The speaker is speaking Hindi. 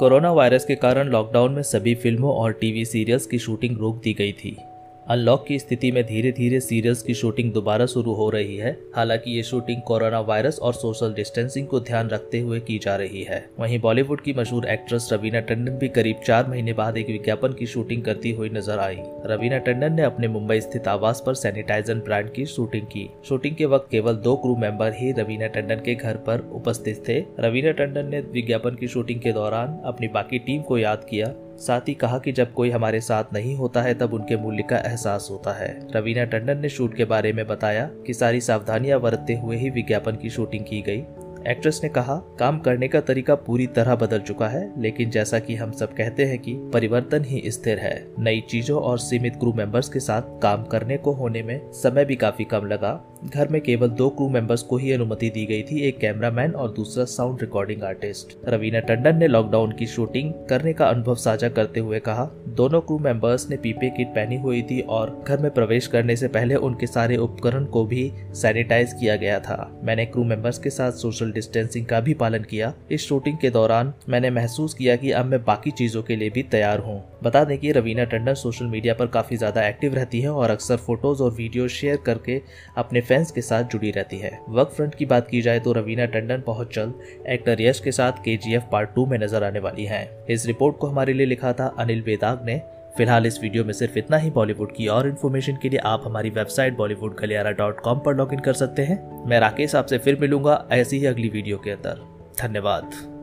कोरोना वायरस के कारण लॉकडाउन में सभी फ़िल्मों और टीवी सीरियल्स की शूटिंग रोक दी गई थी। अनलॉक की स्थिति में धीरे धीरे सीरियल्स की शूटिंग दोबारा शुरू हो रही है। हालाँकि ये शूटिंग कोरोना वायरस और सोशल डिस्टेंसिंग को ध्यान रखते हुए की जा रही है। वहीं बॉलीवुड की मशहूर एक्ट्रेस रवीना टंडन भी करीब चार महीने बाद एक विज्ञापन की शूटिंग करती हुई नज़र आई। रवीना टंडन ने अपने मुंबई स्थित आवास पर सैनिटाइजर ब्रांड की शूटिंग की। शूटिंग के वक्त केवल दो क्रू मेंबर ही रवीना टंडन के घर पर उपस्थित थे। रवीना टंडन ने विज्ञापन की शूटिंग के दौरान अपनी बाकी टीम को याद किया साथ ही कहा कि जब कोई हमारे साथ नहीं होता है, तब उनके मूल्य का एहसास होता है। रवीना टंडन ने शूट के बारे में बताया कि सारी सावधानियाँ बरतते हुए ही विज्ञापन की शूटिंग की गई। एक्ट्रेस ने कहा, काम करने का तरीका पूरी तरह बदल चुका है, लेकिन जैसा कि हम सब कहते हैं कि परिवर्तन ही स्थिर है। नई चीज़ों और सीमित क्रू मेंबर्स के साथ काम करने को होने में समय भी काफ़ी कम लगा। घर में केवल दो क्रू मेंबर्स को ही अनुमति दी गई थी, एक कैमरामैन और दूसरा sound recording artist Raveena Tandon ने लॉकडाउन की शूटिंग करने का अनुभव साझा करते हुए कहा, दोनों क्रू मेंबर्स ने पीपे किट पहनी हुई थी और घर में प्रवेश करने से पहले उनके सारे उपकरण को भी सैनिटाइज किया गया था। मैंने क्रू मेंबर्स के साथ सोशल डिस्टेंसिंग का भी पालन किया। इस शूटिंग के दौरान मैंने महसूस किया कि अब मैं बाकी चीज़ों के लिए भी तैयार हूँ। बता दें कि रवीना टंडन सोशल मीडिया पर काफ़ी ज़्यादा एक्टिव रहती है और अक्सर फ़ोटोज़ और वीडियो शेयर करके अपने फैंस के साथ जुड़ी रहती है। वर्क फ्रंट की बात की जाए तो रवीना टंडन बहुत जल्द एक्टर यश के साथ के पार्ट टू में नज़र आने वाली है। इस रिपोर्ट को हमारे लिए लिखा था अनिल बेदाग ने। फ़िलहाल इस वीडियो में सिर्फ़ इतना ही। बॉलीवुड की और इन्फॉर्मेशन के लिए आप हमारी website Bollywood Galiyara dot com पर लॉग इन कर सकते हैं। मैं राकेश आपसे फिर मिलूँगा ऐसी ही अगली वीडियो के अंदर। धन्यवाद।